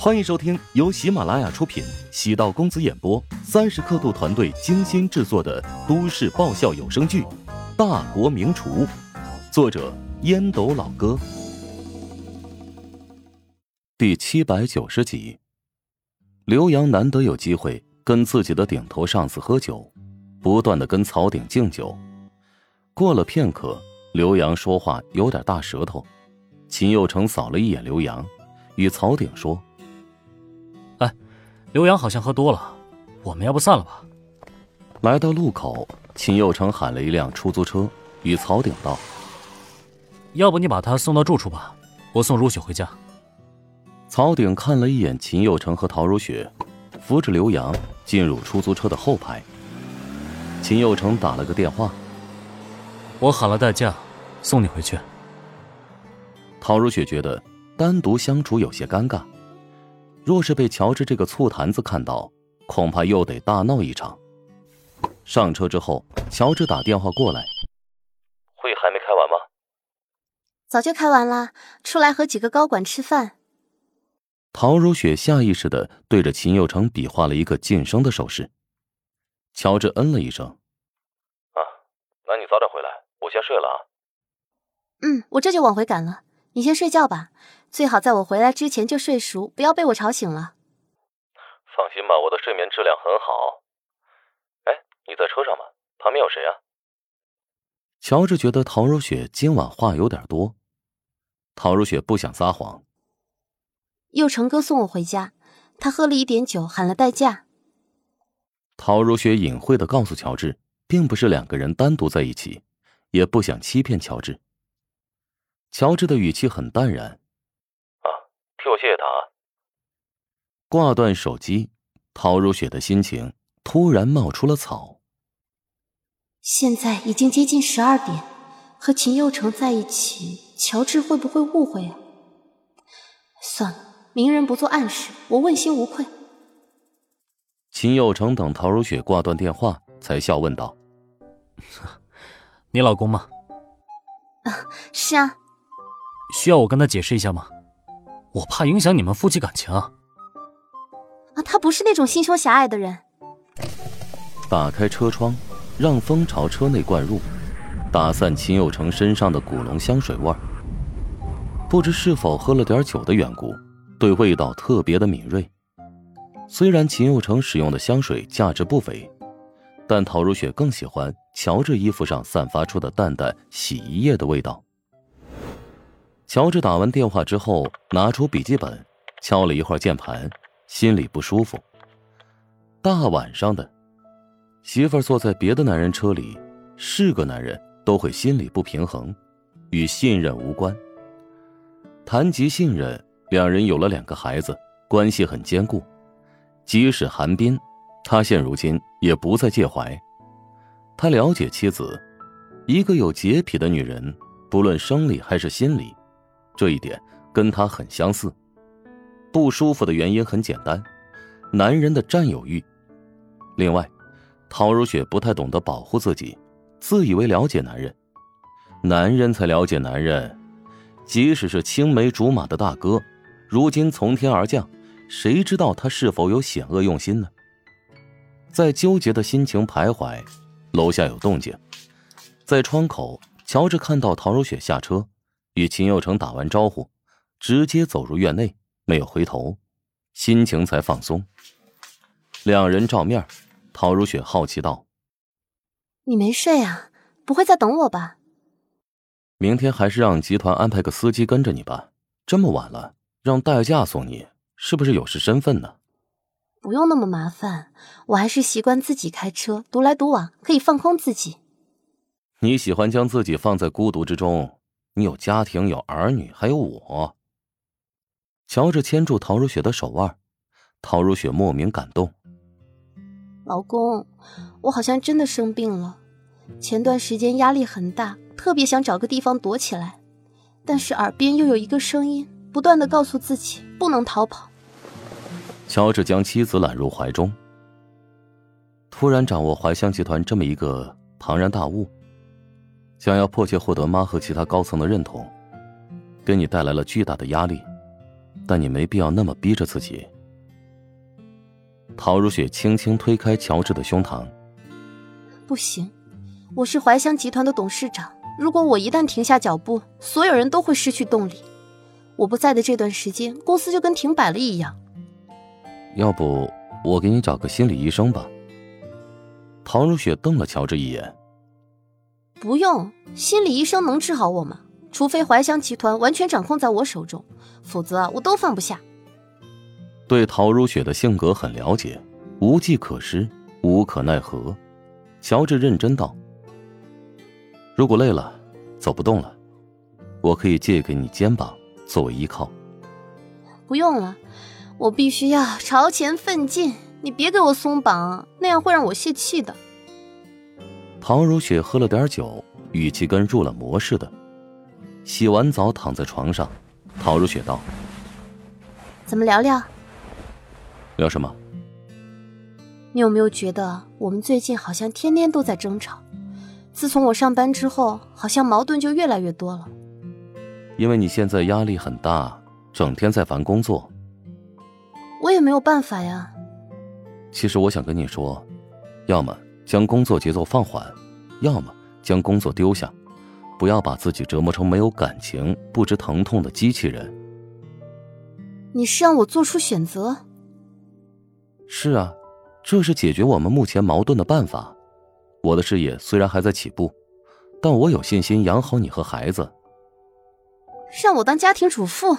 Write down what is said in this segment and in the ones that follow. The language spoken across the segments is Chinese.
欢迎收听由喜马拉雅出品、喜道公子演播、三十刻度团队精心制作的都市爆笑有声剧《大国名厨》，作者烟斗老哥，第七百九十集。刘洋难得有机会跟自己的顶头上司喝酒，不断的跟曹鼎敬酒。过了片刻，刘洋说话有点大舌头。秦佑成扫了一眼刘洋，与曹鼎说。刘洋好像喝多了，我们要不散了吧？来到路口，秦佑成喊了一辆出租车，与曹鼎道：“要不你把他送到住处吧，我送如雪回家。”曹鼎看了一眼秦佑成和陶如雪，扶着刘洋进入出租车的后排。秦佑成打了个电话：“我喊了代驾，送你回去。”陶如雪觉得单独相处有些尴尬。若是被乔治这个醋坛子看到，恐怕又得大闹一场。上车之后，乔治打电话过来：“会还没开完吗？”“早就开完了，出来和几个高管吃饭。”陶如雪下意识的对着秦佑成比划了一个晋升的手势。乔治嗯了一声：“啊，那你早点回来，我先睡了啊。”“嗯，我这就往回赶了，你先睡觉吧。”最好在我回来之前就睡熟，不要被我吵醒了。放心吧，我的睡眠质量很好。哎，你在车上吗？旁边有谁啊？乔治觉得陶如雪今晚话有点多。陶如雪不想撒谎。佑成哥送我回家，他喝了一点酒，喊了代驾。陶如雪隐晦的告诉乔治，并不是两个人单独在一起，也不想欺骗乔治。乔治的语气很淡然。替我谢谢他啊！挂断手机，陶如雪的心情突然冒出了草。现在已经接近十二点，和秦佑成在一起，乔治会不会误会啊？算了，明人不做暗事，我问心无愧。秦佑成等陶如雪挂断电话，才笑问道：“你老公吗？”“啊，是啊。”“需要我跟他解释一下吗？”我怕影响你们夫妻感情啊！啊，他不是那种心胸狭隘的人。打开车窗，让风朝车内灌入，打散秦有成身上的古龙香水味儿。不知是否喝了点酒的缘故，对味道特别的敏锐。虽然秦有成使用的香水价值不菲，但陶如雪更喜欢乔治衣服上散发出的淡淡洗衣液的味道。乔治打完电话之后，拿出笔记本，敲了一会儿键盘，心里不舒服。大晚上的，媳妇儿坐在别的男人车里，是个男人都会心里不平衡，与信任无关。谈及信任，两人有了两个孩子，关系很坚固。即使韩冰，他现如今也不再介怀。他了解妻子，一个有洁癖的女人，不论生理还是心理。这一点跟他很相似，不舒服的原因很简单，男人的占有欲。另外，陶如雪不太懂得保护自己，自以为了解男人，男人才了解男人。即使是青梅竹马的大哥，如今从天而降，谁知道他是否有险恶用心呢？在纠结的心情徘徊，楼下有动静，在窗口，乔治看到陶如雪下车。与秦佑成打完招呼，直接走入院内，没有回头，心情才放松。两人照面，陶如雪好奇道：“你没睡啊？不会在等我吧？”明天还是让集团安排个司机跟着你吧。这么晚了，让代驾送你，是不是有失身份呢？不用那么麻烦，我还是习惯自己开车，独来独往，可以放空自己。你喜欢将自己放在孤独之中。你有家庭，有儿女，还有我。乔治牵住陶如雪的手腕，陶如雪莫名感动。老公，我好像真的生病了，前段时间压力很大，特别想找个地方躲起来，但是耳边又有一个声音，不断的告诉自己不能逃跑。乔治将妻子揽入怀中，突然掌握怀香集团这么一个庞然大物。想要迫切获得妈和其他高层的认同，给你带来了巨大的压力。但你没必要那么逼着自己。陶如雪轻轻推开乔治的胸膛。不行，我是怀香集团的董事长，如果我一旦停下脚步，所有人都会失去动力。我不在的这段时间，公司就跟停摆了一样。要不我给你找个心理医生吧。陶如雪瞪了乔治一眼。不用，心理医生能治好我吗？除非怀香集团完全掌控在我手中，否则我都放不下。对陶如雪的性格很了解，无计可施，无可奈何。乔治认真道：“如果累了，走不动了，我可以借给你肩膀作为依靠。”不用了，我必须要朝前奋进。你别给我松绑，那样会让我泄气的。陶如雪喝了点酒，语气跟入了魔似的。洗完澡躺在床上，陶如雪道：“怎么聊聊？聊什么？你有没有觉得我们最近好像天天都在争吵？自从我上班之后，好像矛盾就越来越多了。因为你现在压力很大，整天在烦工作。我也没有办法呀。其实我想跟你说，要么将工作节奏放缓，要么将工作丢下，不要把自己折磨成没有感情、不知疼痛的机器人。你是让我做出选择？是啊，这是解决我们目前矛盾的办法。我的事业虽然还在起步，但我有信心养好你和孩子。让我当家庭主妇，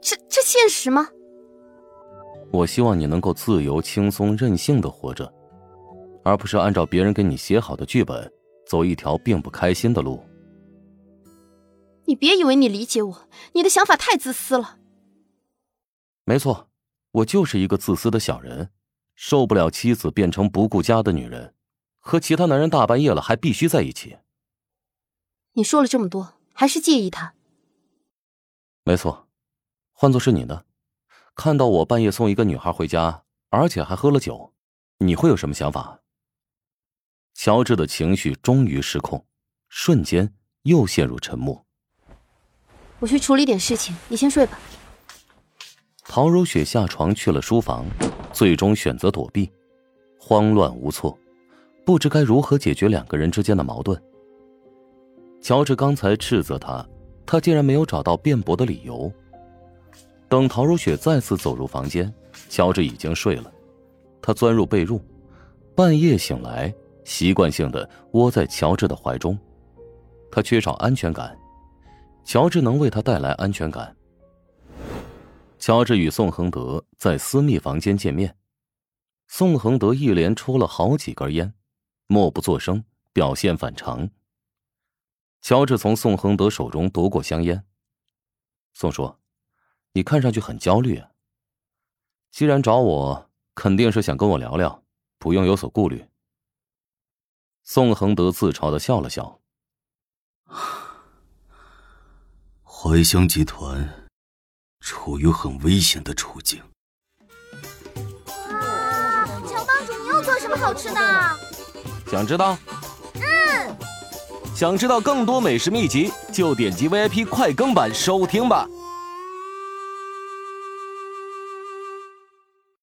这这现实吗？我希望你能够自由、轻松、任性的活着，而不是按照别人给你写好的剧本，走一条并不开心的路。你别以为你理解我，你的想法太自私了。没错，我就是一个自私的小人，受不了妻子变成不顾家的女人，和其他男人大半夜了还必须在一起。你说了这么多，还是介意他？没错，换做是你呢？看到我半夜送一个女孩回家，而且还喝了酒，你会有什么想法？乔治的情绪终于失控，瞬间又陷入沉默。我去处理点事情，你先睡吧。陶如雪下床去了书房，最终选择躲避，慌乱无措，不知该如何解决两个人之间的矛盾。乔治刚才斥责他，他竟然没有找到辩驳的理由。等陶如雪再次走入房间，乔治已经睡了。他钻入被褥，半夜醒来，习惯性的窝在乔治的怀中。他缺少安全感，乔治能为他带来安全感。乔治与宋恒德在私密房间见面，宋恒德一连抽了好几根烟，默不作声，表现反常。乔治从宋恒德手中夺过香烟，宋叔。你看上去很焦虑啊。既然找我，肯定是想跟我聊聊，不用有所顾虑。宋恒德自嘲的笑了笑。怀香集团处于很危险的处境。哇，乔帮主，你又做什么好吃的？想知道？嗯。想知道更多美食秘籍，就点击 VIP 快更版收听吧。